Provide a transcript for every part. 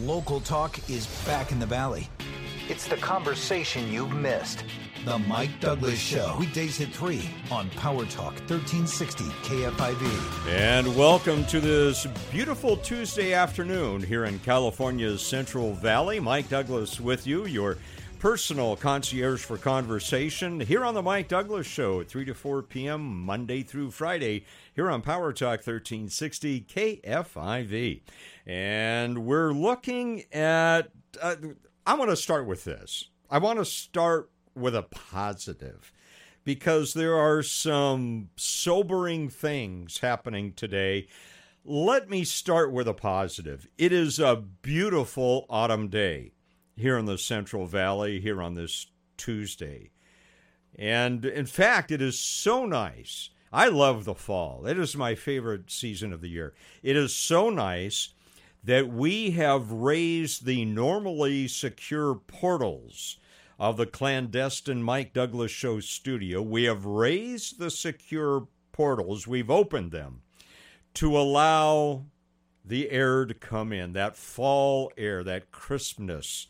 Local talk is back in the Valley. It's the conversation you've missed. The Mike Douglass Show. Weekdays at 3 on Power Talk 1360 KFIV. And welcome to this beautiful Tuesday afternoon here in California's Central Valley. Mike Douglass with you, your personal concierge for conversation here on the Mike Douglass Show, at 3 to 4 p.m., Monday through Friday, here on Power Talk 1360 KFIV. And we're looking at, uh, I want to start with this. I want to start with a positive because there are some sobering things happening today. Let me start with a positive. It is a beautiful autumn day here in the Central Valley here on this Tuesday. And in fact, it is so nice. I love the fall. It is my favorite season of the year. It is so nice that we have raised the normally secure portals of the clandestine Mike Douglass Show studio. We have raised the secure portals, we've opened them to allow the air to come in, that fall air, that crispness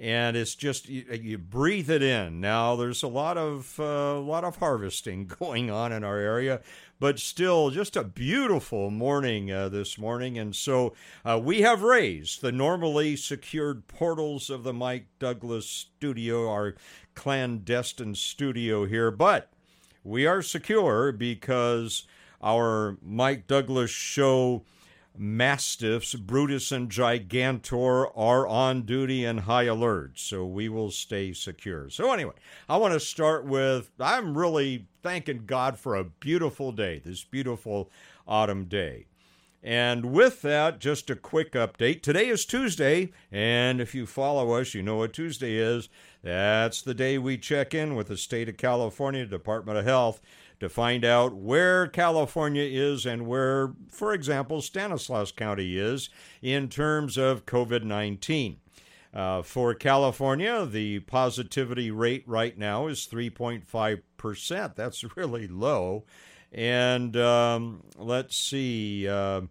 and it's just you, you, breathe it in. Now there's a lot of uh, a lot of harvesting going on in our area, but still just a beautiful morning uh, this morning. And so uh, we have raised the normally secured portals of the Mike Douglass studio, our clandestine studio here, but we are secure because our Mike Douglass show mastiffs, Brutus and Gigantor, are on duty and high alert, so we will stay secure. So, anyway, I want to start with I'm really thanking God for a beautiful day, this beautiful autumn day. And with that, just a quick update. Today is Tuesday, and if you follow us, you know what Tuesday is. That's the day we check in with the state of California Department of Health to find out where California is and where, for example, Stanislaus County is in terms of COVID 19. Uh, for California, the positivity rate right now is 3.5%. That's really low. And um, let's see. Uh,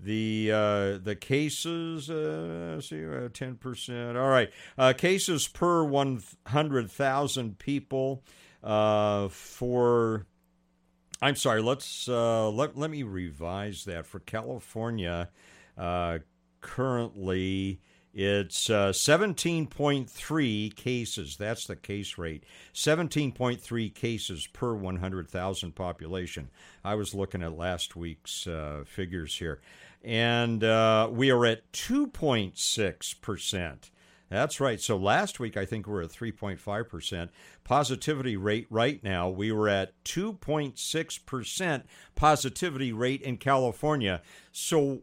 the uh, the cases uh, see uh, ten percent. All right, uh, cases per one hundred thousand people uh, for I'm sorry. Let's uh, let let me revise that for California. Uh, currently, it's uh, 17.3 cases. That's the case rate. 17.3 cases per 100,000 population. I was looking at last week's uh, figures here, and uh, we are at 2.6 percent that's right. So last week, I think we are at 3.5%. Positivity rate right now, we were at 2.6% positivity rate in California. So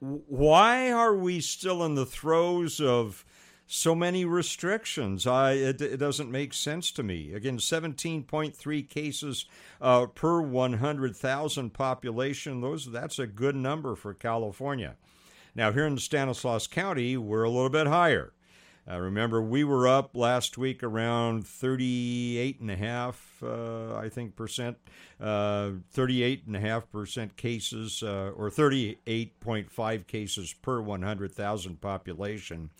why are we still in the throes of so many restrictions? I, it, it doesn't make sense to me. Again, 17.3 cases uh, per 100,000 population. Those That's a good number for California. Now, here in Stanislaus County, we're a little bit higher. Uh, remember, we were up last week around 38 and a half, uh, I think, percent, uh, 38 and a half percent cases, uh, or 38.5 cases per 100,000 population.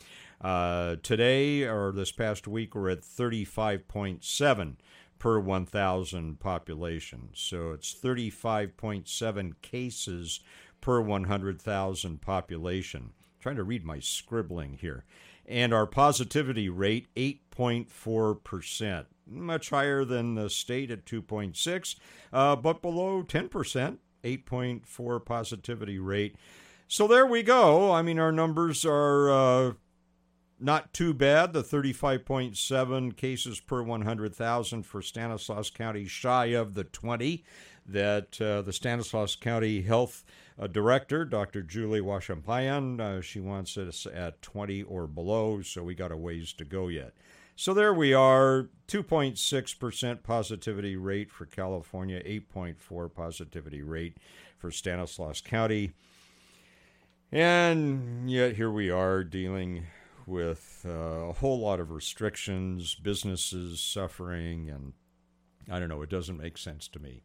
Uh, today, or this past week, we're at 35.7 per 1,000 population. So it's 35.7 cases per 100,000 population. I'm trying to read my scribbling here and our positivity rate 8.4%, much higher than the state at 2.6, uh, but below 10%, 8.4 positivity rate. So there we go. I mean, our numbers are uh, not too bad. The 35.7 cases per 100,000 for Stanislaus County, shy of the 20 that uh, the Stanislaus County Health uh, Director, Dr. Julie Vaishampayan, uh, she wants us at 20 or below, so we got a ways to go yet. So there we are, 2.6% positivity rate for California, 8.4 positivity rate for Stanislaus County. And yet here we are dealing with uh, a whole lot of restrictions, businesses suffering, and I don't know, it doesn't make sense to me.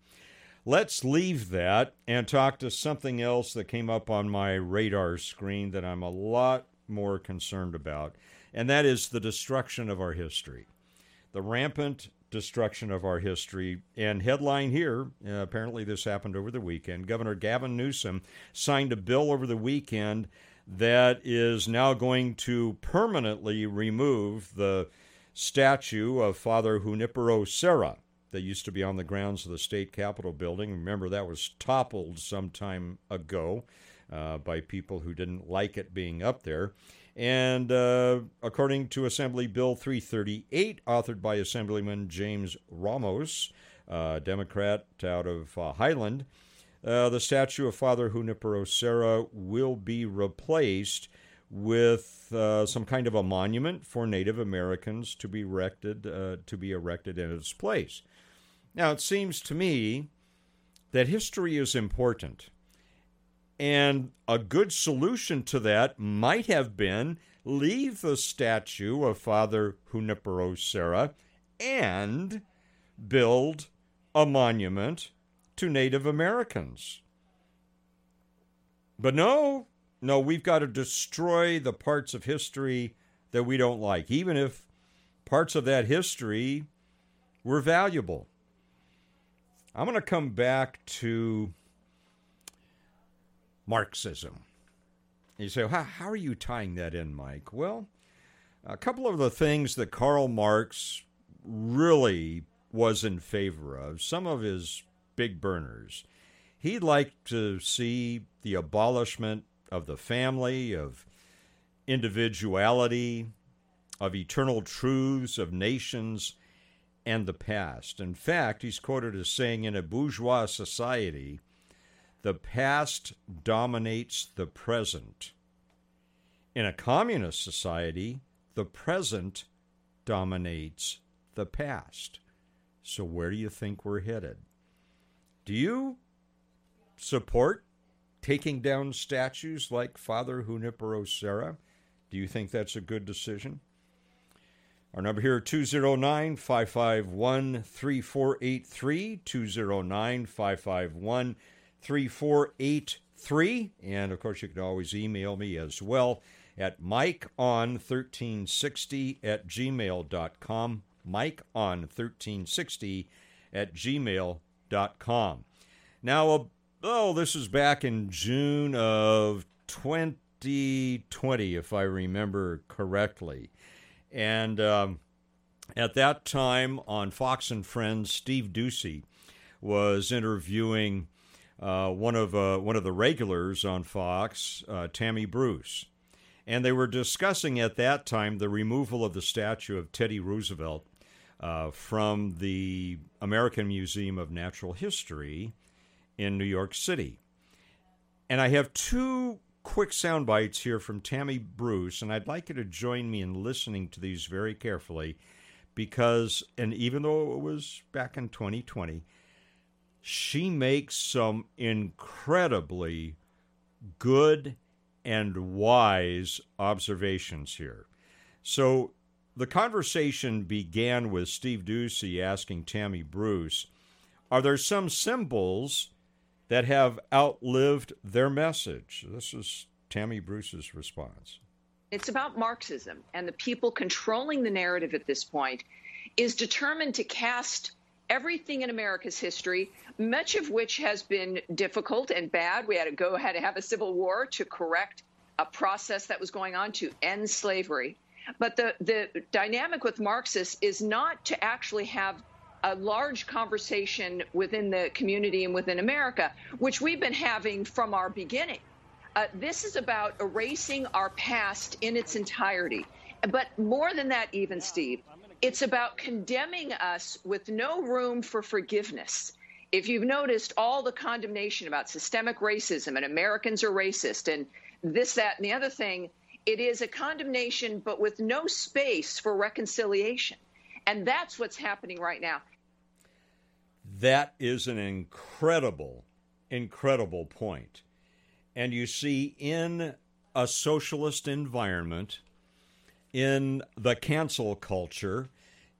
Let's leave that and talk to something else that came up on my radar screen that I'm a lot more concerned about, and that is the destruction of our history. The rampant destruction of our history. And headline here uh, apparently, this happened over the weekend. Governor Gavin Newsom signed a bill over the weekend that is now going to permanently remove the statue of Father Junipero Serra that used to be on the grounds of the state capitol building. Remember, that was toppled some time ago uh, by people who didn't like it being up there. And uh, according to Assembly Bill 338, authored by Assemblyman James Ramos, uh, Democrat out of uh, Highland, uh, the statue of Father Junipero Serra will be replaced with uh, some kind of a monument for Native Americans to be erected uh, to be erected in its place. Now, it seems to me that history is important. And a good solution to that might have been leave the statue of Father Junipero Serra and build a monument to Native Americans. But no, no, we've got to destroy the parts of history that we don't like, even if parts of that history were valuable. I'm going to come back to Marxism. You say, how, how are you tying that in, Mike? Well, a couple of the things that Karl Marx really was in favor of, some of his big burners. He'd like to see the abolishment of the family, of individuality, of eternal truths of nations and the past. In fact, he's quoted as saying, in a bourgeois society, the past dominates the present. In a communist society, the present dominates the past. So, where do you think we're headed? Do you support taking down statues like Father Junipero Serra? Do you think that's a good decision? Our number here 209 551 3483. 209 551 3483. And of course, you can always email me as well at mikeon1360 at gmail.com. Mikeon1360 at gmail.com. Now, uh, oh, this is back in June of 2020, if I remember correctly. And um, at that time on Fox and Friends, Steve Doocy was interviewing uh, one of uh, one of the regulars on Fox, uh, Tammy Bruce, and they were discussing at that time the removal of the statue of Teddy Roosevelt uh, from the American Museum of Natural History in New York City. And I have two quick sound bites here from Tammy Bruce, and I'd like you to join me in listening to these very carefully because, and even though it was back in 2020, she makes some incredibly good and wise observations here. So the conversation began with Steve Doocy asking Tammy Bruce, Are there some symbols that have outlived their message. This is Tammy Bruce's response. It's about Marxism, and the people controlling the narrative at this point is determined to cast everything in America's history, much of which has been difficult and bad. We had to go ahead and have a civil war to correct a process that was going on to end slavery. But the, the dynamic with Marxists is not to actually have a large conversation within the community and within America, which we've been having from our beginning. Uh, this is about erasing our past in its entirety. But more than that, even, Steve, it's about condemning us with no room for forgiveness. If you've noticed all the condemnation about systemic racism and Americans are racist and this, that, and the other thing, it is a condemnation, but with no space for reconciliation. And that's what's happening right now. That is an incredible, incredible point. And you see, in a socialist environment, in the cancel culture,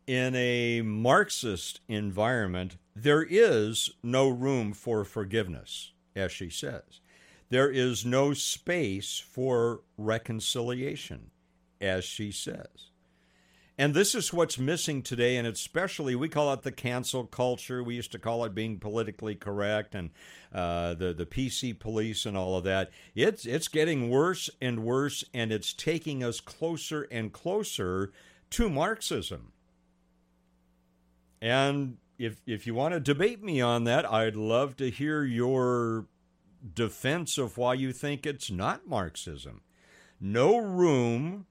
in a Marxist environment, there is no room for forgiveness, as she says. there is no space for reconciliation, as she says. And this is what's missing today, and especially we call it the cancel culture. We used to call it being politically correct and uh, the the PC police and all of that. It's it's getting worse and worse, and it's taking us closer and closer to Marxism. And if if you want to debate me on that, I'd love to hear your defense of why you think it's not Marxism. No room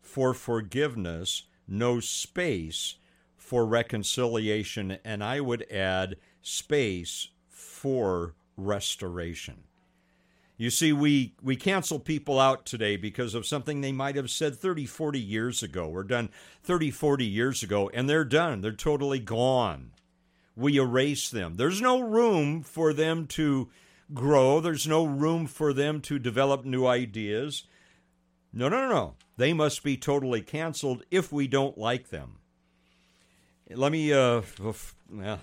for forgiveness no space for reconciliation, and I would add space for restoration. You see, we, we cancel people out today because of something they might have said 30, 40 years ago or done 30, 40 years ago, and they're done. They're totally gone. We erase them. There's no room for them to grow, there's no room for them to develop new ideas. No, no, no, no. They must be totally canceled if we don't like them. Let me, uh, well,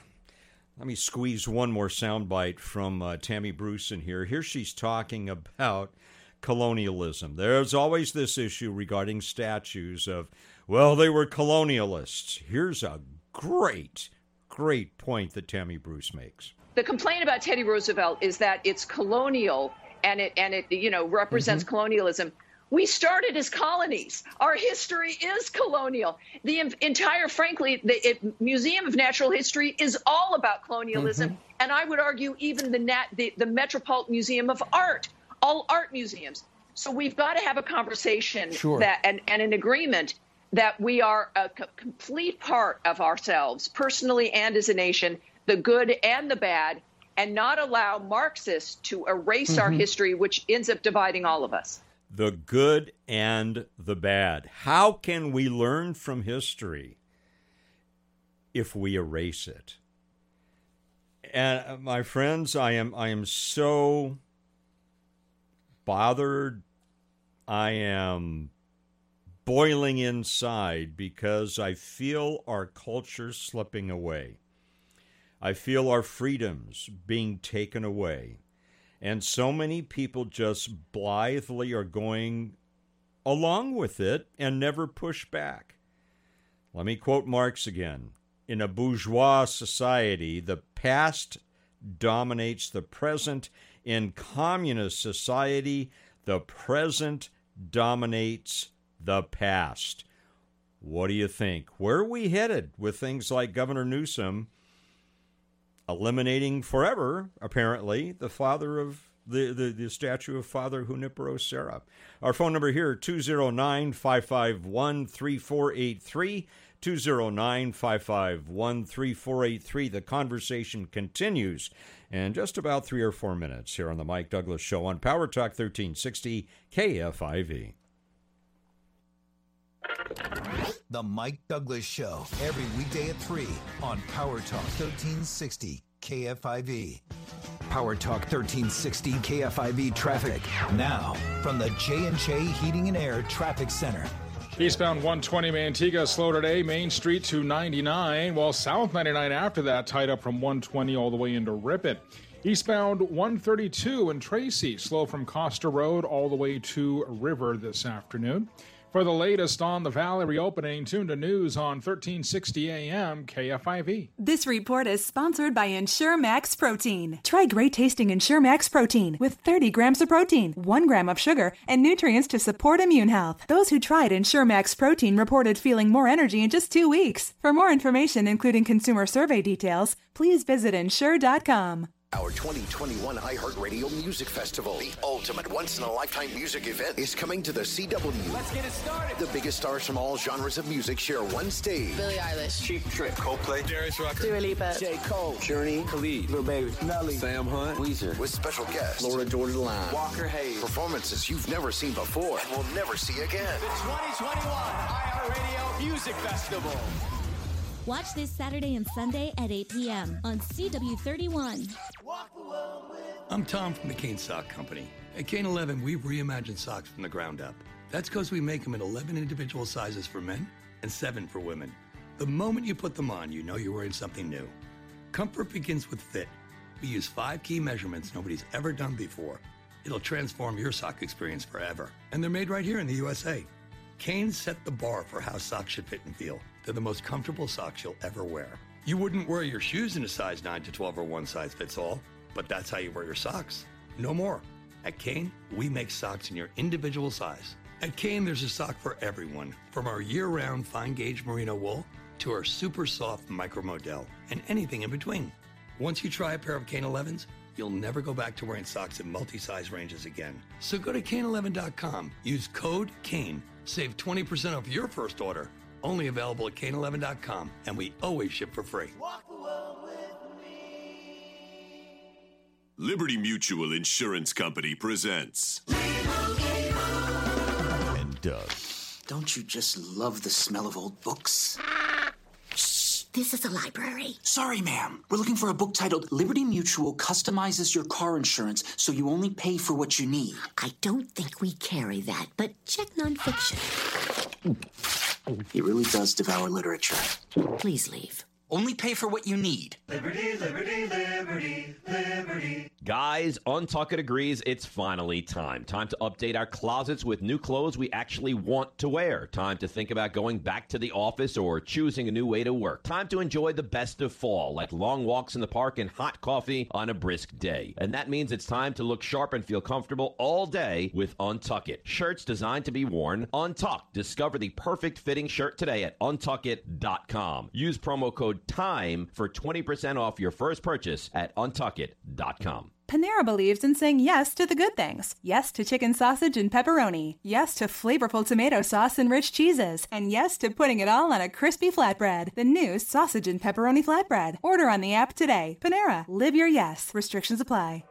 let me squeeze one more soundbite from uh, Tammy Bruce in here. Here she's talking about colonialism. There's always this issue regarding statues of, well, they were colonialists. Here's a great, great point that Tammy Bruce makes. The complaint about Teddy Roosevelt is that it's colonial and it and it you know represents mm-hmm. colonialism. We started as colonies. Our history is colonial. The entire, frankly, the it, Museum of Natural History is all about colonialism. Mm-hmm. And I would argue even the, Nat, the, the Metropolitan Museum of Art, all art museums. So we've got to have a conversation sure. that and, and an agreement that we are a complete part of ourselves, personally and as a nation, the good and the bad, and not allow Marxists to erase mm-hmm. our history, which ends up dividing all of us the good and the bad. How can we learn from history if we erase it? And uh, my friends, I am I am so bothered. I am boiling inside because I feel our culture slipping away. I feel our freedoms being taken away. And so many people just blithely are going along with it and never push back. Let me quote Marx again. In a bourgeois society, the past dominates the present. In communist society, the present dominates the past. What do you think? Where are we headed with things like Governor Newsom eliminating forever, apparently, the father of the, the, the statue of Father Junipero Serra. Our phone number here, 209 551 3483. 209 551 3483. The conversation continues in just about three or four minutes here on The Mike Douglass Show on Power Talk 1360 KFIV. The Mike Douglass Show, every weekday at 3 on Power Talk 1360 KFIV. Power Talk 1360 KFIV traffic. Now, from the J&J Heating and Air Traffic Center. Eastbound 120 Manteca slow today, Main Street to 99, while South 99 after that tied up from 120 all the way into Ripon. Eastbound 132 in Tracy, slow from Costa Road all the way to River this afternoon. For the latest on the Valley reopening, tune to news on 1360 AM KFIV. This report is sponsored by Ensure Max Protein. Try great tasting Ensure Max Protein with 30 grams of protein, 1 gram of sugar, and nutrients to support immune health. Those who tried Ensure Max Protein reported feeling more energy in just two weeks. For more information, including consumer survey details, please visit Ensure.com. Our 2021 iHeartRadio Music Festival, the ultimate once-in-a-lifetime music event, is coming to the CW. Let's get it started. The biggest stars from all genres of music share one stage. Billie Eilish, Cheap Trick, Coldplay, Darius Rucker, Dua Lipa, J. Cole, Journey, Khalid, Lil Baby, Nelly, Sam Hunt, Weezer, with special guests. Florida Georgia Line, Walker Hayes, performances you've never seen before and will never see again. The 2021 iHeartRadio Music Festival. Watch this Saturday and Sunday at 8 p.m. on CW31. I'm Tom from the Kane Sock Company. At Kane 11, we've reimagined socks from the ground up. That's because we make them in 11 individual sizes for men and 7 for women. The moment you put them on, you know you're wearing something new. Comfort begins with fit. We use five key measurements nobody's ever done before It'll transform your sock experience forever. And they're made right here in the USA. Kane set the bar for how socks should fit and feel. They're the most comfortable socks you'll ever wear. You wouldn't wear your shoes in a size 9 to 12 or one size fits all, but that's how you wear your socks. No more. At Kane, we make socks in your individual size. At Kane, there's a sock for everyone, from our year round fine gauge merino wool to our super soft micro modal and anything in between. Once you try a pair of Kane 11s, you'll never go back to wearing socks in multi size ranges again. So go to Kane11.com, use code KANE, save 20% off your first order. Only available at Kane11.com, and we always ship for free. Liberty Mutual Insurance Company presents. And Doug. Don't you just love the smell of old books? Shh, this is a library. Sorry, ma'am. We're looking for a book titled Liberty Mutual Customizes Your Car Insurance so you only pay for what you need. I don't think we carry that, but check nonfiction. He really does devour literature. Please leave. Only pay for what you need. Liberty, liberty, liberty, liberty. Guys, Untuckit agrees it's finally time. Time to update our closets with new clothes we actually want to wear. Time to think about going back to the office or choosing a new way to work. Time to enjoy the best of fall, like long walks in the park and hot coffee on a brisk day. And that means it's time to look sharp and feel comfortable all day with Untuckit. Shirts designed to be worn untucked. Discover the perfect fitting shirt today at untuckit.com. Use promo code TIME for 20% off your first purchase at untuckit.com. Panera believes in saying yes to the good things. Yes to chicken sausage and pepperoni. Yes to flavorful tomato sauce and rich cheeses. And yes to putting it all on a crispy flatbread. The new sausage and pepperoni flatbread. Order on the app today. Panera, live your yes. Restrictions apply.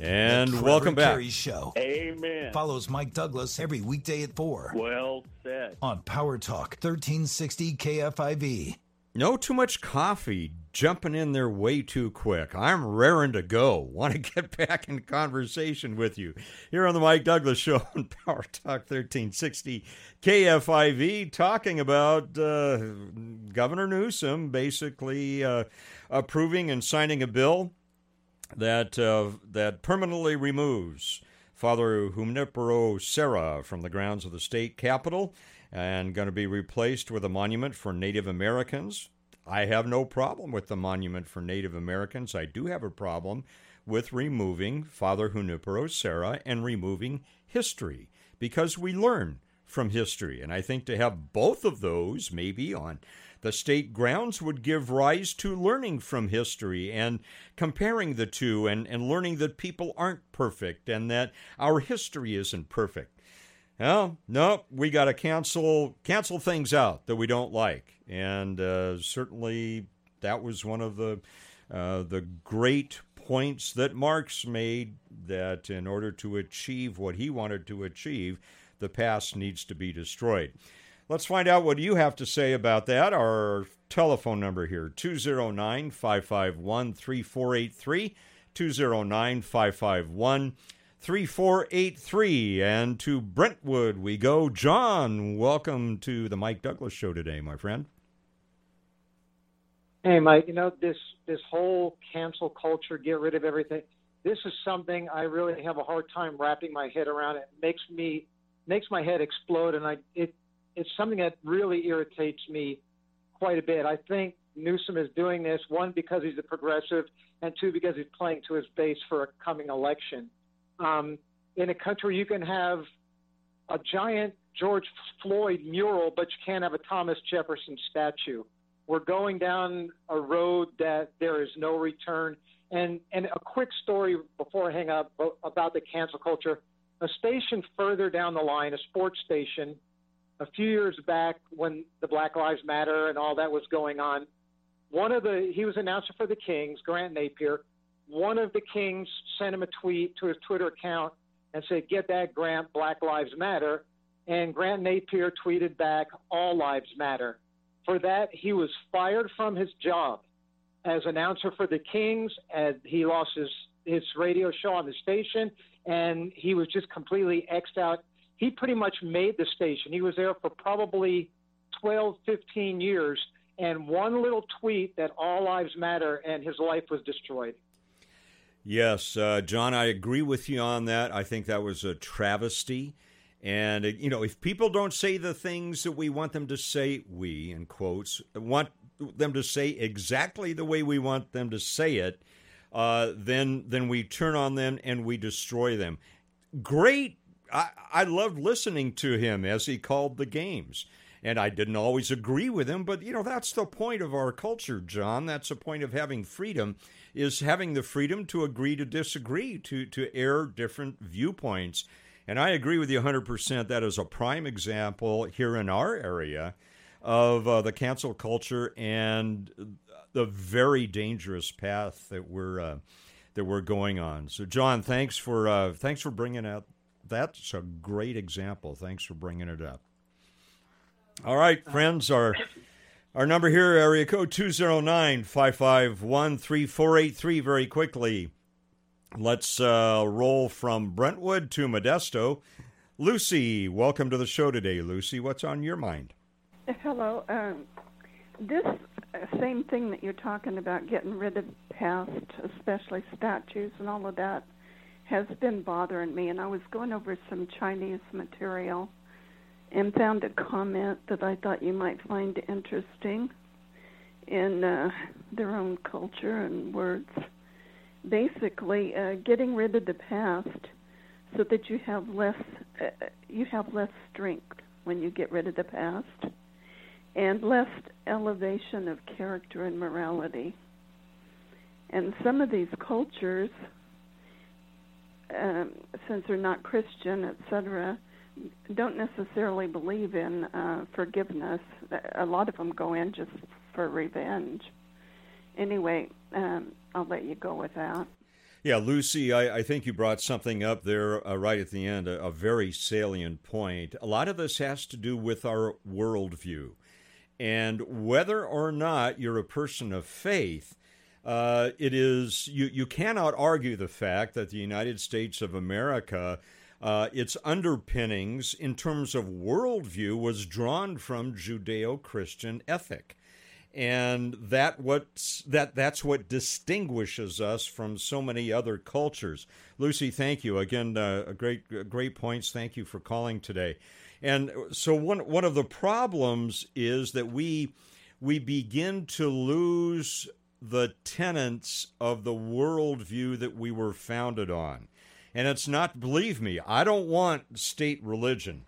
And The welcome Trevor back. Carey Show Amen. follows Mike Douglass every weekday at 4 Well said. on Power Talk 1360 KFIV. No too much coffee jumping in there way too quick. I'm raring to go. Want to get back in conversation with you here on the Mike Douglass Show on Power Talk 1360 KFIV, talking about uh, Governor Newsom basically uh, approving and signing a bill that uh, that permanently removes Father Junipero Serra from the grounds of the state capitol and going to be replaced with a monument for Native Americans. I have no problem with the monument for Native Americans. I do have a problem with removing Father Junipero Serra and removing history because we learn from history. And I think to have both of those maybe on the state grounds would give rise to learning from history and comparing the two and, and learning that people aren't perfect and that our history isn't perfect. Well, no, we got to cancel cancel things out that we don't like, and uh, certainly that was one of the uh, the great points that Marx made. That in order to achieve what he wanted to achieve, the past needs to be destroyed. Let's find out what you have to say about that. Our telephone number here 209 551 3483. 209 551 3483. And to Brentwood we go. John, welcome to the Mike Douglass Show today, my friend. Hey, Mike. You know this this whole cancel culture, get rid of everything. This is something I really have a hard time wrapping my head around. It makes me makes my head explode, and I it it's something that really irritates me quite a bit. I think Newsom is doing this one because he's a progressive, and two because he's playing to his base for a coming election. Um, in a country, you can have a giant George Floyd mural, but you can't have a Thomas Jefferson statue. We're going down a road that there is no return. And and a quick story before I hang up about the cancel culture. A station further down the line, a sports station, a few years back when the Black Lives Matter and all that was going on, one of the he was announcer for the Kings, Grant Napear. One of the Kings sent him a tweet to his Twitter account and said, "Get that, Grant. Black Lives Matter." And Grant Napear tweeted back, "All lives matter." For that, he was fired from his job as announcer for the Kings, and he lost his his radio show on the station, and he was just completely xed out. He pretty much made the station. He was there for probably 12, 15 years, and one little tweet that all lives matter, and his life was destroyed. Yes, uh, John, I agree with you on that. I think that was a travesty. And, uh, you know, if people don't say the things that we want them to say, we, in quotes, want them to say exactly the way we want them to say it, uh, then, then we turn on them and we destroy them. Great. I, I loved listening to him as he called the games. And I didn't always agree with him, but, you know, that's the point of our culture, John. That's the point of having freedom is having the freedom to agree to disagree, to, to air different viewpoints. And I agree with you 100%. That is a prime example here in our area of uh, the cancel culture and the very dangerous path that we're uh, that we're going on. So, John, thanks for uh, thanks for bringing out that's a great example. Thanks for bringing it up. All right, friends, our our number here, area code 209 551 3483. Very quickly, let's uh, roll from Brentwood to Modesto. Lucy, welcome to the show today. Lucy, what's on your mind? Hello. Um, this uh, same thing that you're talking about, getting rid of past, especially statues and all of that, has been bothering me. And I was going over some Chinese material and found a comment that I thought you might find interesting in uh, their own culture and words. Basically, uh, getting rid of the past so that you have less uh, you have less strength when you get rid of the past and less elevation of character and morality. And some of these cultures, um, since they're not Christian, etc., don't necessarily believe in uh, forgiveness. A lot of them go in just for revenge. Anyway, um, I'll let you go with that. Yeah, Lucy, I, I think you brought something up there uh, right at the end, a, a, very salient point. A lot of this has to do with our worldview. And whether or not you're a person of faith, uh, it is you, you cannot argue the fact that the United States of America uh, its underpinnings in terms of worldview was drawn from Judeo-Christian ethic, and that what's that that's what distinguishes us from so many other cultures. Lucy, thank you again. Uh, great great points. Thank you for calling today. And so one one of the problems is that we we begin to lose the tenets of the worldview that we were founded on. And it's not, believe me, I don't want state religion.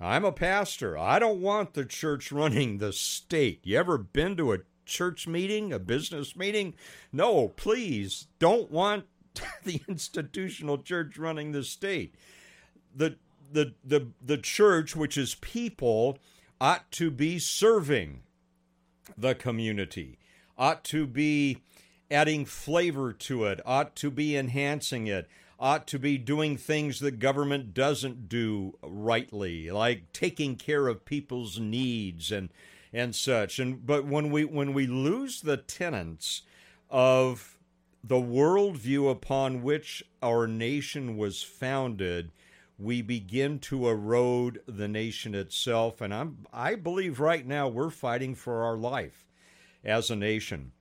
I'm a pastor. I don't want the church running the state. You ever been to a church meeting, a business meeting? No, please don't want the institutional church running the state. The the the the church, which is people, ought to be serving the community, ought to be adding flavor to it, ought to be enhancing it, ought to be doing things that government doesn't do rightly, like taking care of people's needs and and such. And but when we when we lose the tenets of the worldview upon which our nation was founded, we begin to erode the nation itself. And I'm I believe right now we're fighting for our life as a nation.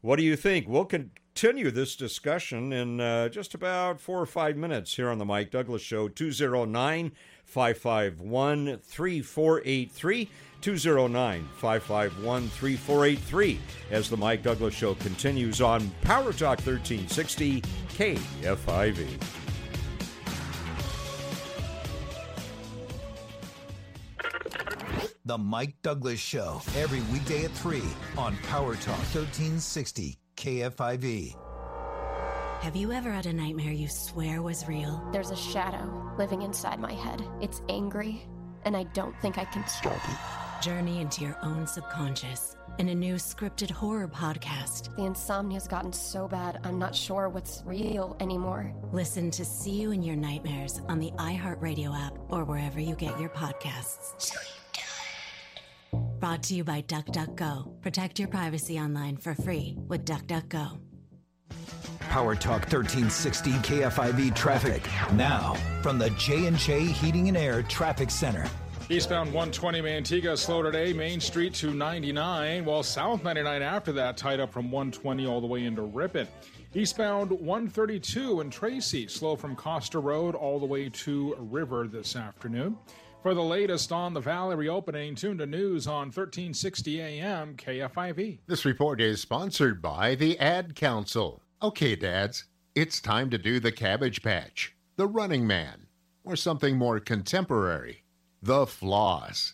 What do you think? We'll continue this discussion in uh, just about four or five minutes here on the Mike Douglass Show. 209 551 3483. 209 551 3483 as the Mike Douglass Show continues on Power Talk 1360 KFIV. The Mike Douglass Show, every weekday at 3 on Power Talk 1360 KFIV. Have you ever had a nightmare you swear was real? There's a shadow living inside my head. It's angry, and I don't think I can stop it. Journey into your own subconscious in a new scripted horror podcast. The insomnia's gotten so bad, I'm not sure what's real anymore. Listen to See You in Your Nightmares on the iHeartRadio app or wherever you get your podcasts. Brought to you by DuckDuckGo. Protect your privacy online for free with DuckDuckGo. Power Talk 1360 KFIV traffic. Now, from the J&J Heating and Air Traffic Center. Eastbound 120 Manteca slow today, Main Street to 99, while South 99 after that tied up from 120 all the way into Ripon. Eastbound 132 in Tracy, slow from Costa Road all the way to River this afternoon. For the latest on the Valley reopening, tune to news on 1360 AM KFIV. This report is sponsored by the Ad Council. Okay, dads, it's time to do the Cabbage Patch, the Running Man, or something more contemporary, the Floss.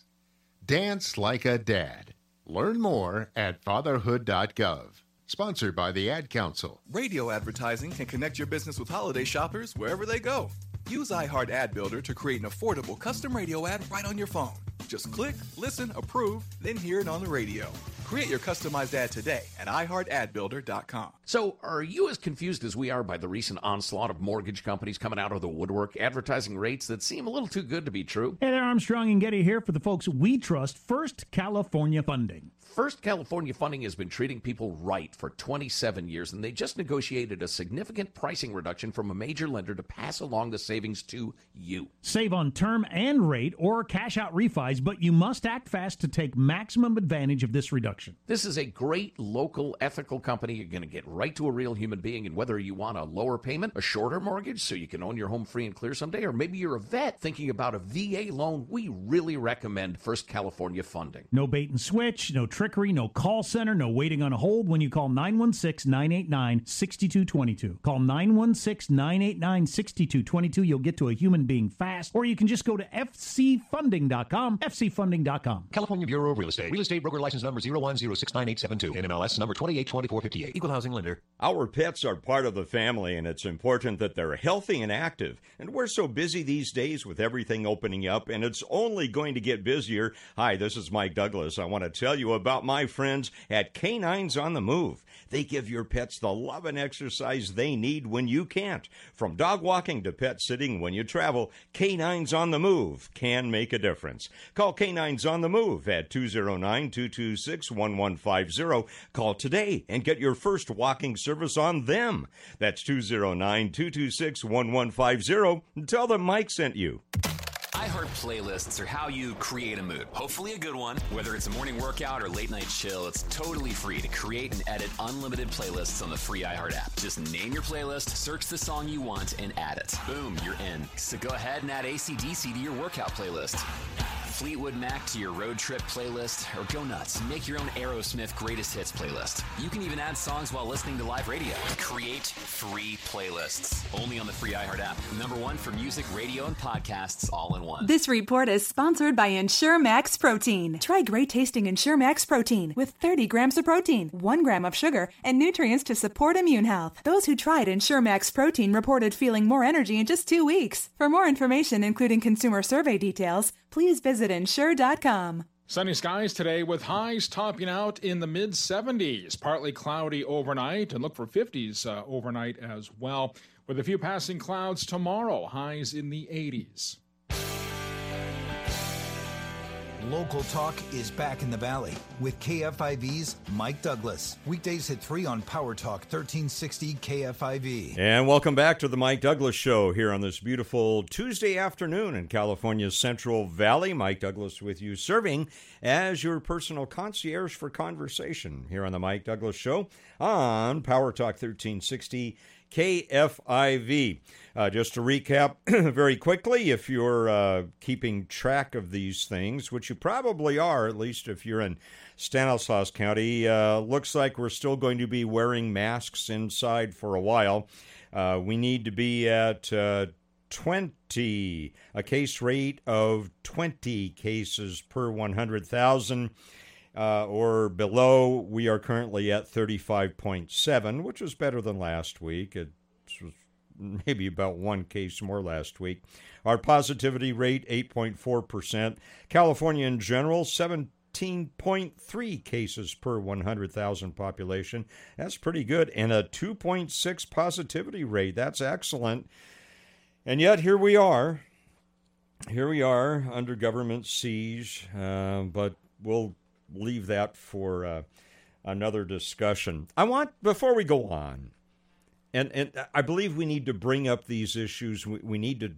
Dance like a dad. Learn more at fatherhood.gov. Sponsored by the Ad Council. Radio advertising can connect your business with holiday shoppers wherever they go. Use iHeart Ad Builder to create an affordable custom radio ad right on your phone. Just click, listen, approve, then hear it on the radio. Create your customized ad today at iHeartAdBuilder.com. So, are you as confused as we are by the recent onslaught of mortgage companies coming out of the woodwork, advertising rates that seem a little too good to be true? Hey there, Armstrong and Getty here for the folks we trust First California Funding. First California Funding has been treating people right for 27 years, and they just negotiated a significant pricing reduction from a major lender to pass along the savings to you. Save on term and rate or cash out refis, but you must act fast to take maximum advantage of this reduction. This is a great local ethical company. You're going to get right to a real human being, and whether you want a lower payment, a shorter mortgage so you can own your home free and clear someday, or maybe you're a vet thinking about a VA loan, we really recommend First California Funding. No bait and switch, no trickery, no call center, no waiting on a hold when you call 916 989 6222. Call 916 989 6222. You'll get to a human being fast, or you can just go to fcfunding.com. fcfunding.com. California Bureau of Real Estate. Real estate broker license number 010698872. NMLS number 282458. Equal housing lender. Our pets are part of the family, and it's important that they're healthy and active. And we're so busy these days with everything opening up, and it's only going to get busier. Hi, this is Mike Douglass. I want to tell you about my friends at Canines on the Move. They give your pets the love and exercise they need when you can't. From dog walking to pet sitting when you travel, Canines on the Move can make a difference. Call Canines on the Move at 209 226 1150. Call today and get your first walking service on them. That's 209 226 1150. Tell them Mike sent you iHeart playlists are how you create a mood. Hopefully, a good one. Whether it's a morning workout or late night chill, it's totally free to create and edit unlimited playlists on the free iHeart app. Just name your playlist, search the song you want, and add it. Boom, you're in. So go ahead and add ACDC to your workout playlist. Fleetwood Mac to your road trip playlist, or go nuts. Make your own Aerosmith greatest hits playlist. You can even add songs while listening to live radio. Create free playlists. Only on the free iHeart app. Number one for music, radio, and podcasts all in one. This report is sponsored by Ensure Max Protein. Try great tasting Ensure Max Protein with 30 grams of protein, 1 gram of sugar, and nutrients to support immune health. Those who tried Ensure Max Protein reported feeling more energy in just two weeks. For more information, including consumer survey details, please visit ensure.com. Sunny skies today with highs topping out in the mid 70s. Partly cloudy overnight and look for 50s uh, overnight as well, with a few passing clouds tomorrow. Highs in the 80s. Local Talk is back in the Valley with KFIV's Mike Douglass. Weekdays at 3 on Power Talk 1360 KFIV. And welcome back to the Mike Douglass Show here on this beautiful Tuesday afternoon in California's Central Valley. Mike Douglass with you, serving as your personal concierge for conversation here on the Mike Douglass Show on Power Talk 1360 KFIV. Uh, just to recap very quickly, if you're uh, keeping track of these things, which you probably are, at least if you're in Stanislaus County, uh, looks like we're still going to be wearing masks inside for a while. Uh, we need to be at uh, 20, a case rate of 20 cases per 100,000 uh, or below. We are currently at 35.7, which is better than last week. It was maybe about one case more last week. Our positivity rate, 8.4%. California in general, 17.3 cases per 100,000 population. That's pretty good. And a 2.6 positivity rate. That's excellent. And yet, here we are. Here we are under government siege, uh, but we'll leave that for uh, another discussion. I want, before we go on, and, and I believe we need to bring up these issues. We, we need to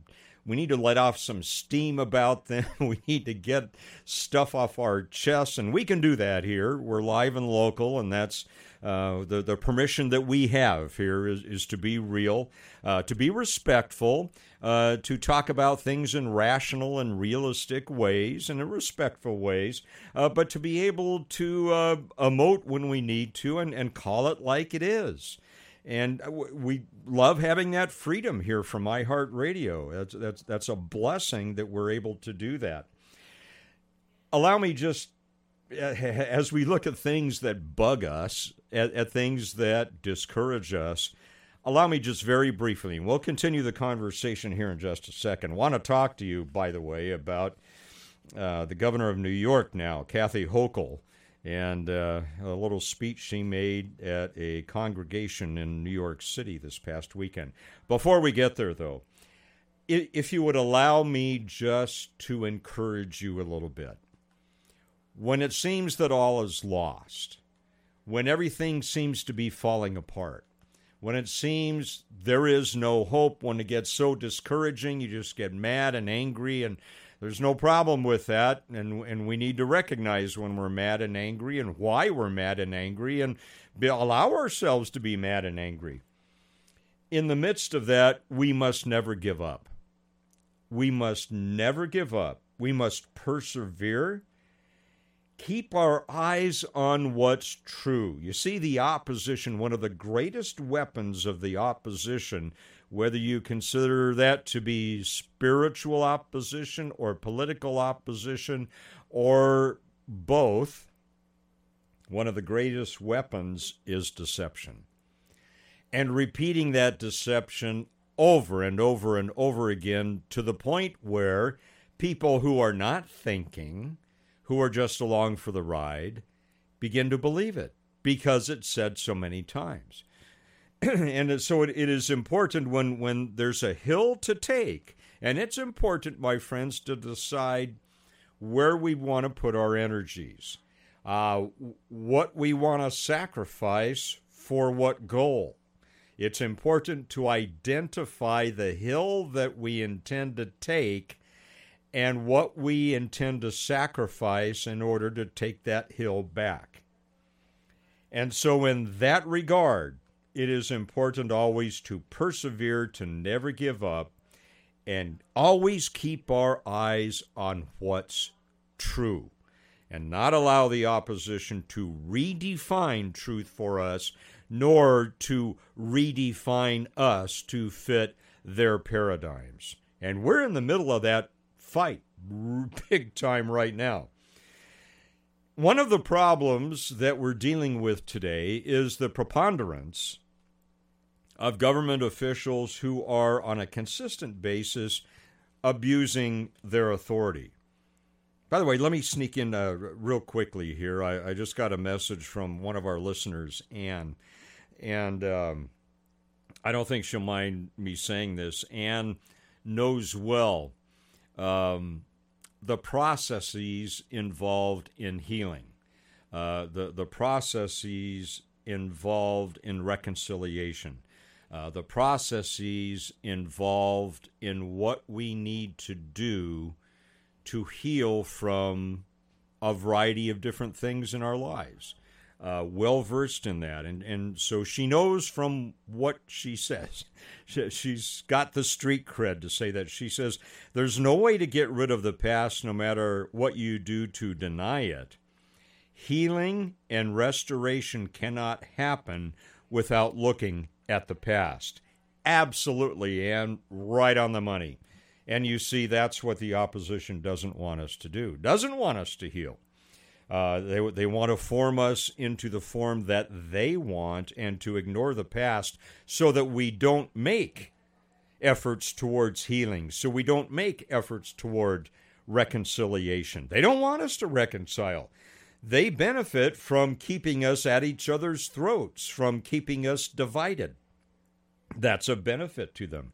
we need to let off some steam about them. we need to get stuff off our chests, and we can do that here. We're live and local, and that's uh, the the permission that we have here is, is to be real, uh, to be respectful, uh, to talk about things in rational and realistic ways and in respectful ways, uh, but to be able to uh, emote when we need to and, and call it like it is. And we love having that freedom here from iHeartRadio. That's, that's, that's a blessing that we're able to do that. Allow me just, as we look at things that bug us, at, at things that discourage us, allow me just very briefly, and we'll continue the conversation here in just a second. Want to talk to you, by the way, about uh, the governor of New York now, Kathy Hochul and uh, a little speech she made at a congregation in New York City this past weekend. Before we get there, though, if you would allow me just to encourage you a little bit. When it seems that all is lost, when everything seems to be falling apart, when it seems there is no hope, when it gets so discouraging, you just get mad and angry and there's no problem with that, and and we need to recognize when we're mad and angry and why we're mad and angry, and be, allow ourselves to be mad and angry. In the midst of that, we must never give up. We must never give up. We must persevere. Keep our eyes on what's true. You see, the opposition, one of the greatest weapons of the opposition whether you consider that to be spiritual opposition or political opposition or both, one of the greatest weapons is deception. And repeating that deception over and over and over again to the point where people who are not thinking, who are just along for the ride, begin to believe it because it's said so many times. and so it, it is important when, when there's a hill to take, and it's important, my friends, to decide where we want to put our energies, uh, what we want to sacrifice for what goal. It's important to identify the hill that we intend to take and what we intend to sacrifice in order to take that hill back. And so, in that regard, it is important always to persevere, to never give up, and always keep our eyes on what's true and not allow the opposition to redefine truth for us, nor to redefine us to fit their paradigms. And we're in the middle of that fight big time right now. One of the problems that we're dealing with today is the preponderance of government officials who are, on a consistent basis, abusing their authority. By the way, let me sneak in uh, real quickly here. I, I, just got a message from one of our listeners, Anne, and um, I don't think she'll mind me saying this. Anne knows well um, the processes involved in healing, uh, the, the processes involved in reconciliation, uh, the processes involved in what we need to do to heal from a variety of different things in our lives. Uh, well versed in that. And, and so she knows from what she says. She's got the street cred to say that. She says, There's no way to get rid of the past no matter what you do to deny it. Healing and restoration cannot happen without looking at the past. Absolutely, and right on the money. And you see, that's what the opposition doesn't want us to do, doesn't want us to heal. Uh, they, they want to form us into the form that they want and to ignore the past so that we don't make efforts towards healing, so we don't make efforts toward reconciliation. They don't want us to reconcile they benefit from keeping us at each other's throats, from keeping us divided. That's a benefit to them.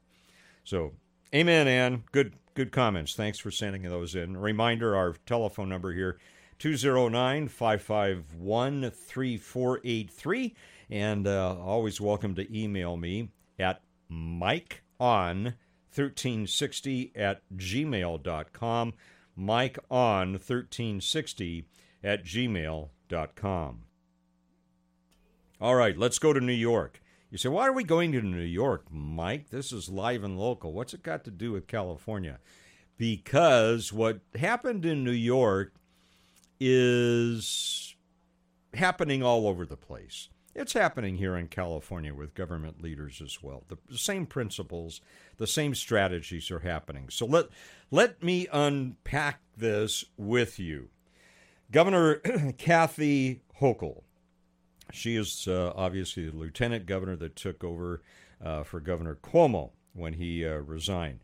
So, amen, Ann. Good, good comments. Thanks for sending those in. Reminder our telephone number here 209 551 3483. And uh, always welcome to email me at Mike on 1360 at gmail.com. Mike on 1360 at gmail.com. All right, let's go to New York. You say, why are we going to New York, Mike? This is live and local. What's it got to do with California? Because what happened in New York is happening all over the place. It's happening here in California with government leaders as well. The same principles, the same strategies are happening. So let let me unpack this with you. Governor Kathy Hochul, she is uh, obviously the lieutenant governor that took over uh, for Governor Cuomo when he uh, resigned.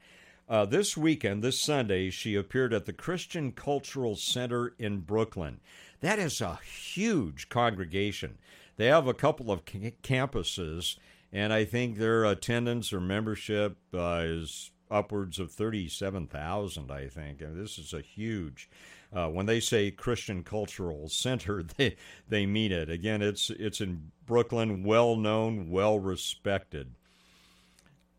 Uh, this weekend, this Sunday, she appeared at the Christian Cultural Center in Brooklyn. That is a huge congregation. They have a couple of campuses, and I think their attendance or membership uh, is upwards of 37,000, I think. And this is a huge. Uh, when they say Christian Cultural Center, they they mean it. Again, it's it's in Brooklyn, well known, well respected.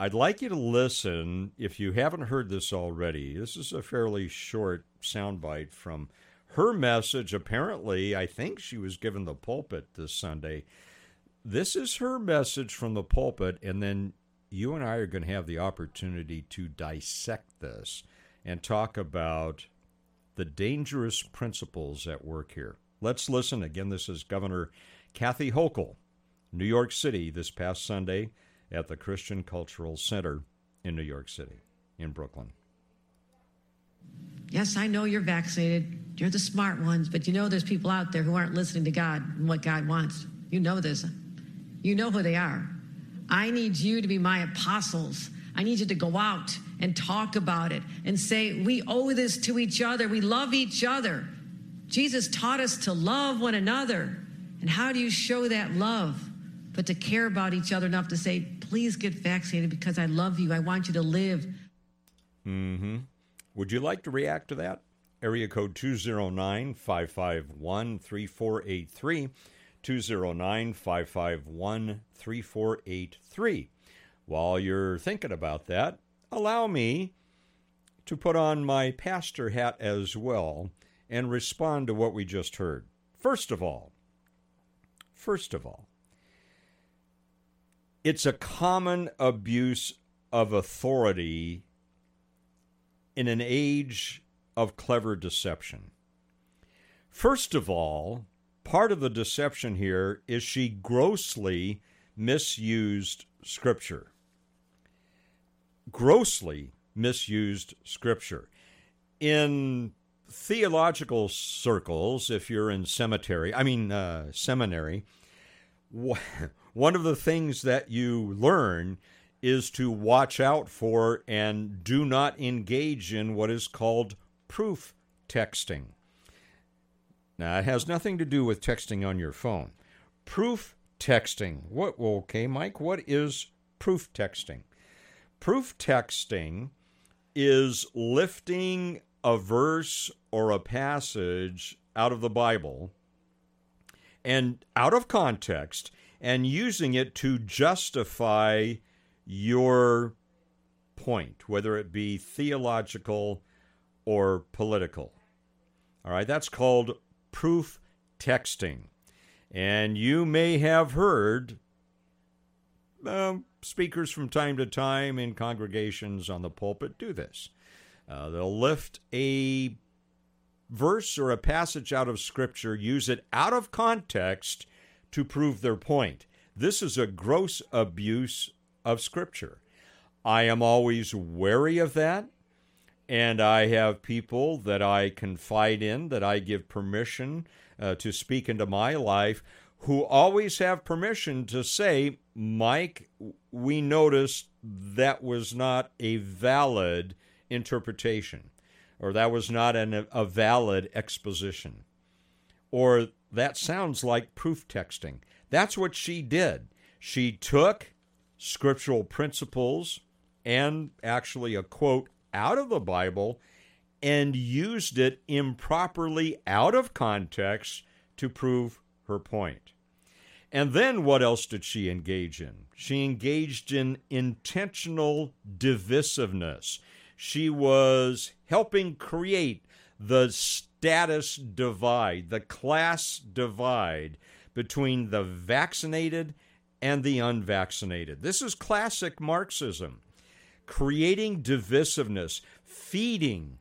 I'd like you to listen if you haven't heard this already. This is a fairly short soundbite from her message, apparently, I think she was given the pulpit this Sunday. This is her message from the pulpit, and then you and I are going to have the opportunity to dissect this and talk about the dangerous principles at work here. Let's listen. Again, this is Governor Kathy Hochul, New York City, this past Sunday at the Christian Cultural Center in New York City, in Brooklyn. Yes, I know you're vaccinated. You're the smart ones, but you know there's people out there who aren't listening to God and what God wants. You know this. You know who they are. I need you to be my apostles. I need you to go out and talk about it and say, we owe this to each other. We love each other. Jesus taught us to love one another. And how do you show that love? But to care about each other enough to say, please get vaccinated because I love you. I want you to live. Mm hmm. Would you like to react to that? Area code 209 551 3483. 209 551 3483. While you're thinking about that, allow me to put on my pastor hat as well and respond to what we just heard. First of all, first of all, it's a common abuse of authority in an age of clever deception. First of all, part of the deception here is she grossly misused Scripture. Grossly misused Scripture. In theological circles, if you're in cemetery, I mean, uh, seminary, one of the things that you learn is to watch out for and do not engage in what is called proof texting. Now, it has nothing to do with texting on your phone. Proof texting. What? Okay, Mike. What is proof texting? Proof texting is lifting a verse or a passage out of the Bible and out of context and using it to justify your point, whether it be theological or political. All right, that's called proof texting. And you may have heard uh, speakers from time to time in congregations on the pulpit do this. Uh, they'll lift a verse or a passage out of Scripture, use it out of context to prove their point. This is a gross abuse of Scripture. I am always wary of that. And I have people that I confide in, that I give permission uh, to speak into my life, who always have permission to say, Mike, we noticed that was not a valid interpretation, or that was not an, a valid exposition, or that sounds like proof texting. That's what she did. She took scriptural principles and actually a quote out of the Bible and used it improperly out of context to prove her point. And then what else did she engage in? She engaged in intentional divisiveness. She was helping create the status divide, the class divide between the vaccinated and the unvaccinated. This is classic Marxism, creating divisiveness, feeding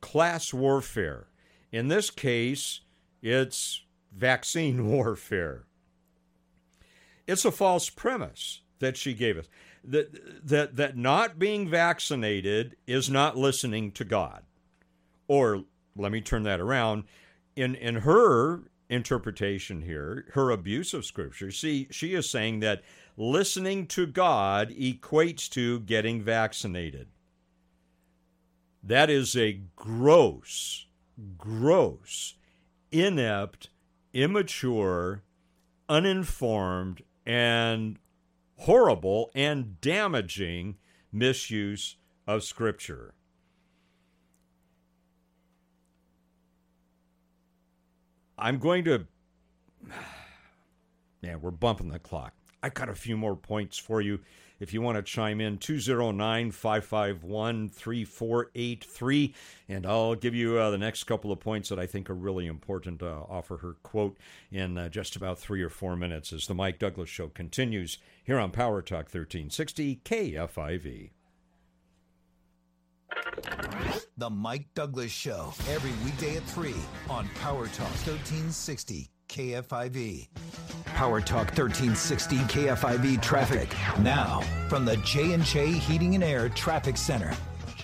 class warfare. In this case, it's vaccine warfare. It's a false premise that she gave us that, that, that not being vaccinated is not listening to God. Or let me turn that around. In, in her interpretation here, her abuse of Scripture, see, she is saying that listening to God equates to getting vaccinated. That is a gross, gross, inept, immature, uninformed, and horrible and damaging misuse of Scripture. I'm going to. Man, we're bumping the clock. I got a few more points for you if you want to chime in 209 551 3483 and i'll give you uh, the next couple of points that i think are really important uh, offer her quote in uh, just about three or four minutes as the mike douglass show continues here on power talk 1360 kfiv the Mike Douglass Show, every weekday at 3 on Power Talk 1360 KFIV. Power Talk 1360 KFIV traffic. Now, from the J&J Heating and Air Traffic Center.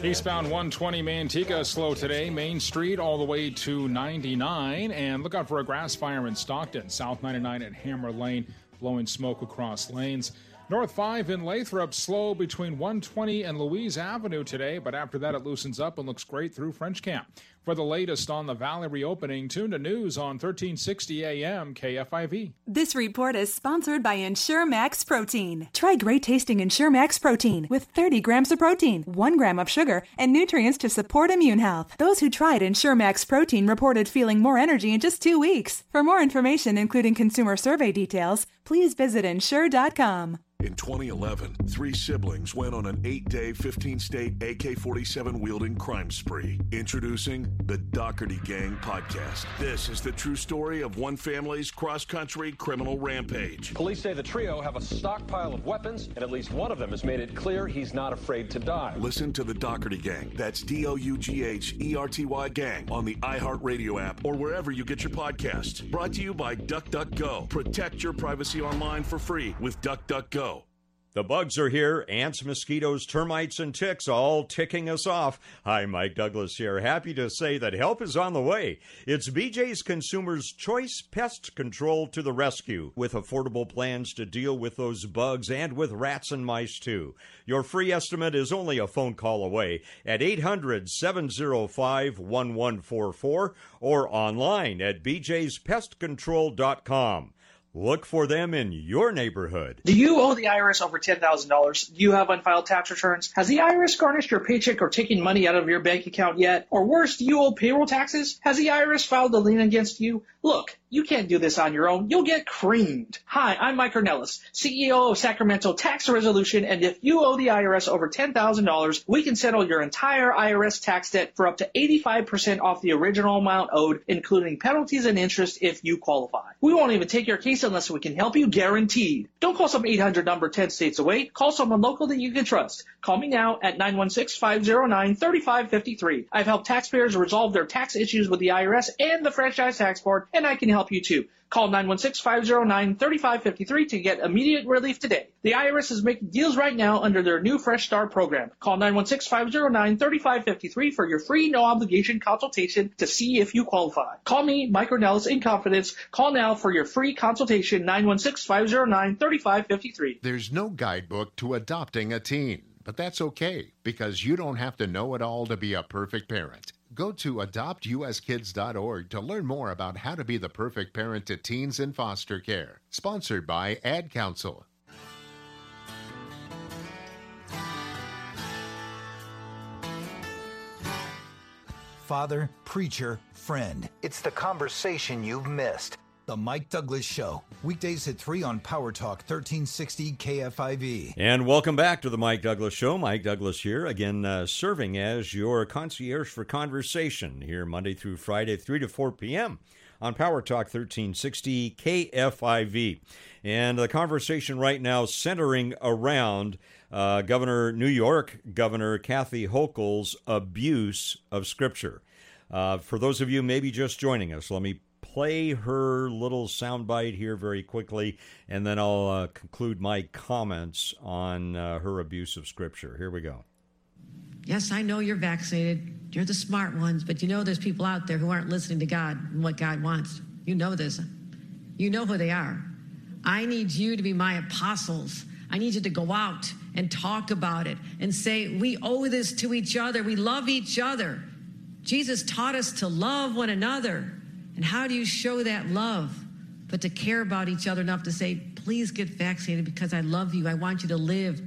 Eastbound 120 Manteca slow today, Main Street all the way to 99. And look out for a grass fire in Stockton, South 99 at Hammer Lane, blowing smoke across lanes. North 5 in Lathrop, slow between 120 and Louise Avenue today, but after that it loosens up and looks great through French Camp. For the latest on the Valley reopening, tune to news on 1360 AM KFIV. This report is sponsored by Ensure Max Protein. Try great tasting Ensure Max Protein with 30 grams of protein, 1 gram of sugar, and nutrients to support immune health. Those who tried Ensure Max Protein reported feeling more energy in just two weeks. For more information, including consumer survey details, please visit Ensure.com. In 2011, three siblings went on an eight day, 15 state AK 47 wielding crime spree. Introducing the Doherty Gang podcast. This is the true story of one family's cross country criminal rampage. Police say the trio have a stockpile of weapons, and at least one of them has made it clear he's not afraid to die. Listen to the Doherty Gang. That's D O U G H E R T Y Gang on the iHeartRadio app or wherever you get your podcasts. Brought to you by DuckDuckGo. Protect your privacy online for free with DuckDuckGo. The bugs are here ants, mosquitoes, termites, and ticks all ticking us off. Hi, Mike Douglass here. Happy to say that help is on the way. It's BJ's Consumers Choice Pest Control to the rescue with affordable plans to deal with those bugs and with rats and mice too. Your free estimate is only a phone call away at 800 705 1144 or online at bjspestcontrol.com. Look for them in your neighborhood. Do you owe the IRS over $10,000? Do you have unfiled tax returns? Has the IRS garnished your paycheck or taken money out of your bank account yet? Or worse, do you owe payroll taxes? Has the IRS filed a lien against you? Look, you can't do this on your own. You'll get creamed. Hi, I'm Mike Ornelas, CEO of Sacramento Tax Resolution, and if you owe the IRS over $10,000, we can settle your entire IRS tax debt for up to 85% off the original amount owed, including penalties and interest if you qualify. We won't even take your case unless we can help you guaranteed. Don't call some 800 number 10 states away. Call someone local that you can trust. Call me now at 916-509-3553. I've helped taxpayers resolve their tax issues with the IRS and the Franchise Tax Board, and I can help you too. Call 916-509-3553 to get immediate relief today. The IRS is making deals right now under their new Fresh Start program. Call 916-509-3553 for your free no obligation consultation to see if you qualify. Call me, Mike Ornelas, in confidence. Call now for your free consultation 916-509-3553. There's no guidebook to adopting a teen, but that's okay because you don't have to know it all to be a perfect parent. Go to adoptuskids.org to learn more about how to be the perfect parent to teens in foster care. Sponsored by Ad Council. Father, preacher, friend. It's the conversation you've missed. The Mike Douglass Show, weekdays at 3 on Power Talk 1360 KFIV. And welcome back to the Mike Douglass Show. Mike Douglass here, again, uh, serving as your concierge for conversation here Monday through Friday, 3 to 4 p.m. on Power Talk 1360 KFIV. And the conversation right now centering around uh, Governor New York, Governor Kathy Hochul's abuse of Scripture. Uh, for those of you maybe just joining us, let me play her little soundbite here very quickly, and then I'll uh, conclude my comments on uh, her abuse of Scripture. Here we go. Yes, I know you're vaccinated. You're the smart ones, but you know there's people out there who aren't listening to God and what God wants. You know this. You know who they are. I need you to be my apostles. I need you to go out and talk about it and say, we owe this to each other. We love each other. Jesus taught us to love one another. And how do you show that love? But to care about each other enough to say, please get vaccinated because I love you. I want you to live.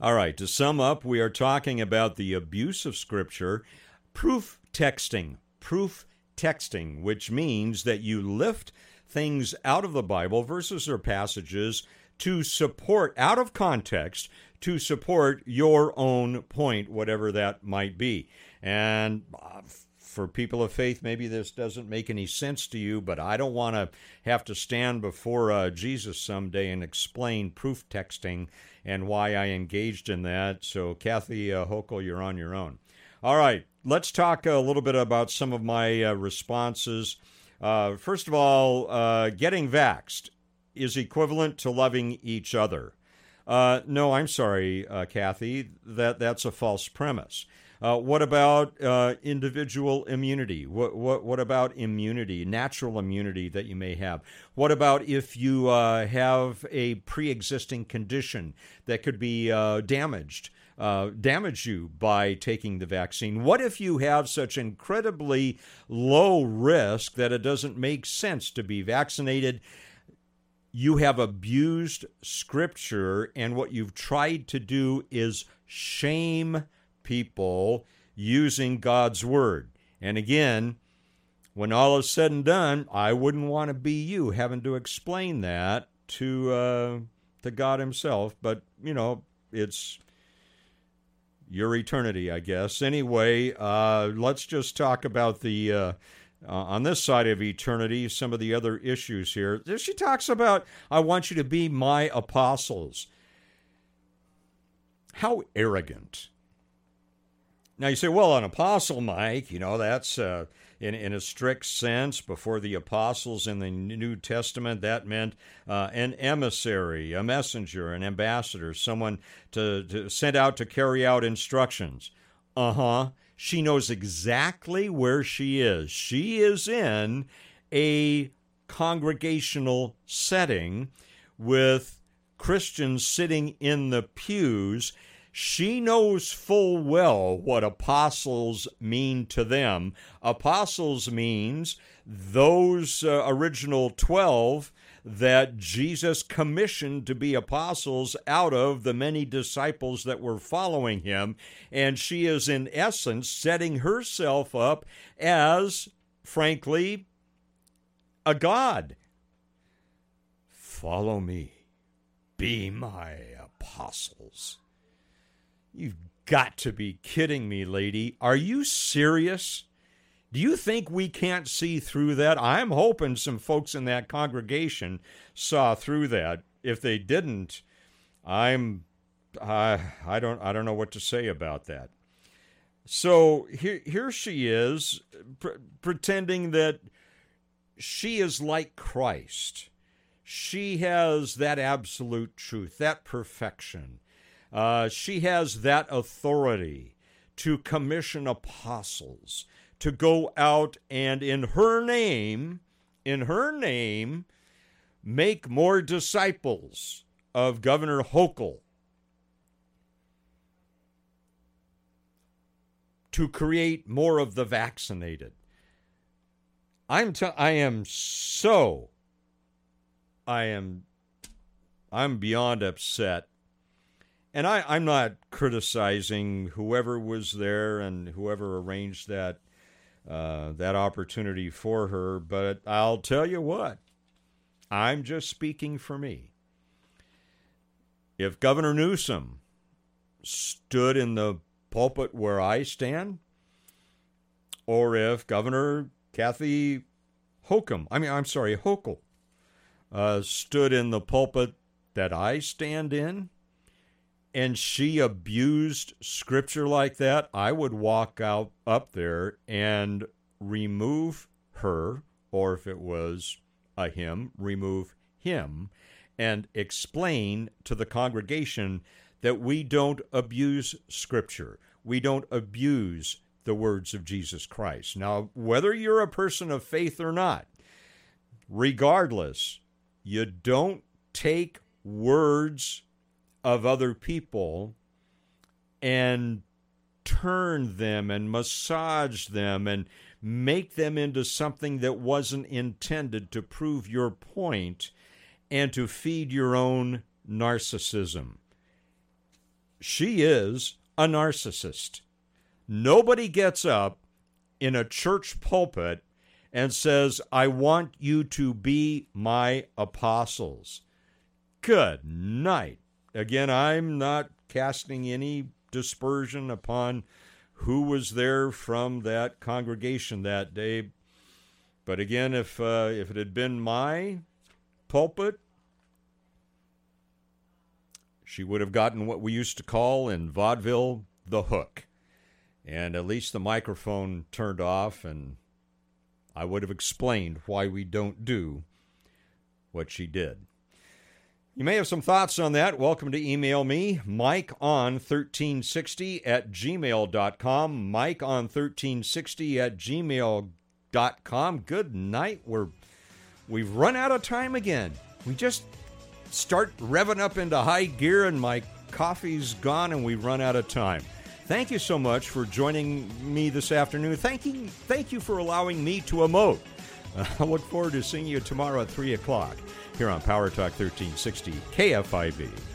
All right, to sum up, we are talking about the abuse of Scripture, proof texting. Proof texting, which means that you lift things out of the Bible, verses or passages, to support, out of context, to support your own point, whatever that might be. And uh, for people of faith, maybe this doesn't make any sense to you, but I don't want to have to stand before uh, Jesus someday and explain proof texting and why I engaged in that. So, Kathy uh, Hochul, you're on your own. All right, let's talk a little bit about some of my uh, responses. Uh, first of all, uh, getting vaxxed is equivalent to loving each other. Uh, no, I'm sorry, uh, Kathy. That that's a false premise. Uh, what about uh, individual immunity? What, what, what about immunity, natural immunity that you may have? What about if you uh, have a pre existing condition that could be uh, damaged? Uh, damage you by taking the vaccine? What if you have such incredibly low risk that it doesn't make sense to be vaccinated? You have abused scripture, and what you've tried to do is shame people using God's word. And again, when all is said and done, I wouldn't want to be you having to explain that to uh, to God Himself. But you know, it's your eternity, I guess. Anyway, uh, let's just talk about the. Uh, uh, on this side of eternity, some of the other issues here. She talks about, I want you to be my apostles. How arrogant now you say, well, an apostle, Mike, you know, that's uh, in, in a strict sense. Before the apostles in the New Testament, that meant uh, an emissary, a messenger, an ambassador, someone to, to sent out to carry out instructions. Uh huh. She knows exactly where she is. She is in a congregational setting with Christians sitting in the pews she knows full well what apostles mean to them. Apostles means those uh, original 12 that Jesus commissioned to be apostles out of the many disciples that were following him. And she is, in essence, setting herself up as, frankly, a God. Follow me, be my apostles. You've got to be kidding me, lady. Are you serious? Do you think we can't see through that? I'm hoping some folks in that congregation saw through that. If they didn't, I'm I I don't I don't know what to say about that. So here here she is pr- pretending that she is like Christ. She has that absolute truth, that perfection. Uh, she has that authority to commission apostles to go out and in her name, in her name, make more disciples of Governor Hochul. To create more of the vaccinated. I'm t- I am so I am I'm beyond upset and I, I'm not criticizing whoever was there and whoever arranged that uh, that opportunity for her, but I'll tell you what, I'm just speaking for me. If Governor Newsom stood in the pulpit where I stand, or if Governor Kathy Hokum, I mean, I'm sorry, Hochul, uh, stood in the pulpit that I stand in, and she abused scripture like that, I would walk out up there and remove her, or if it was a him, remove him, and explain to the congregation that we don't abuse scripture. We don't abuse the words of Jesus Christ. Now, whether you're a person of faith or not, regardless, you don't take words of other people and turn them and massage them and make them into something that wasn't intended to prove your point and to feed your own narcissism. She is a narcissist. Nobody gets up in a church pulpit and says, I want you to be my apostles. Good night. Again, I'm not casting any dispersion upon who was there from that congregation that day. But again, if uh, if it had been my pulpit, she would have gotten what we used to call in vaudeville the hook, and at least the microphone turned off, and I would have explained why we don't do what she did. You may have some thoughts on that. Welcome to email me, Mike on 1360 at gmail.com. Mike on 1360 at gmail.com. Good night. We're, we've run out of time again. We just start revving up into high gear, and my coffee's gone, and we run out of time. Thank you so much for joining me this afternoon. Thank you, thank you for allowing me to emote. I look forward to seeing you tomorrow at 3 o'clock here on Power Talk 1360 KFIV.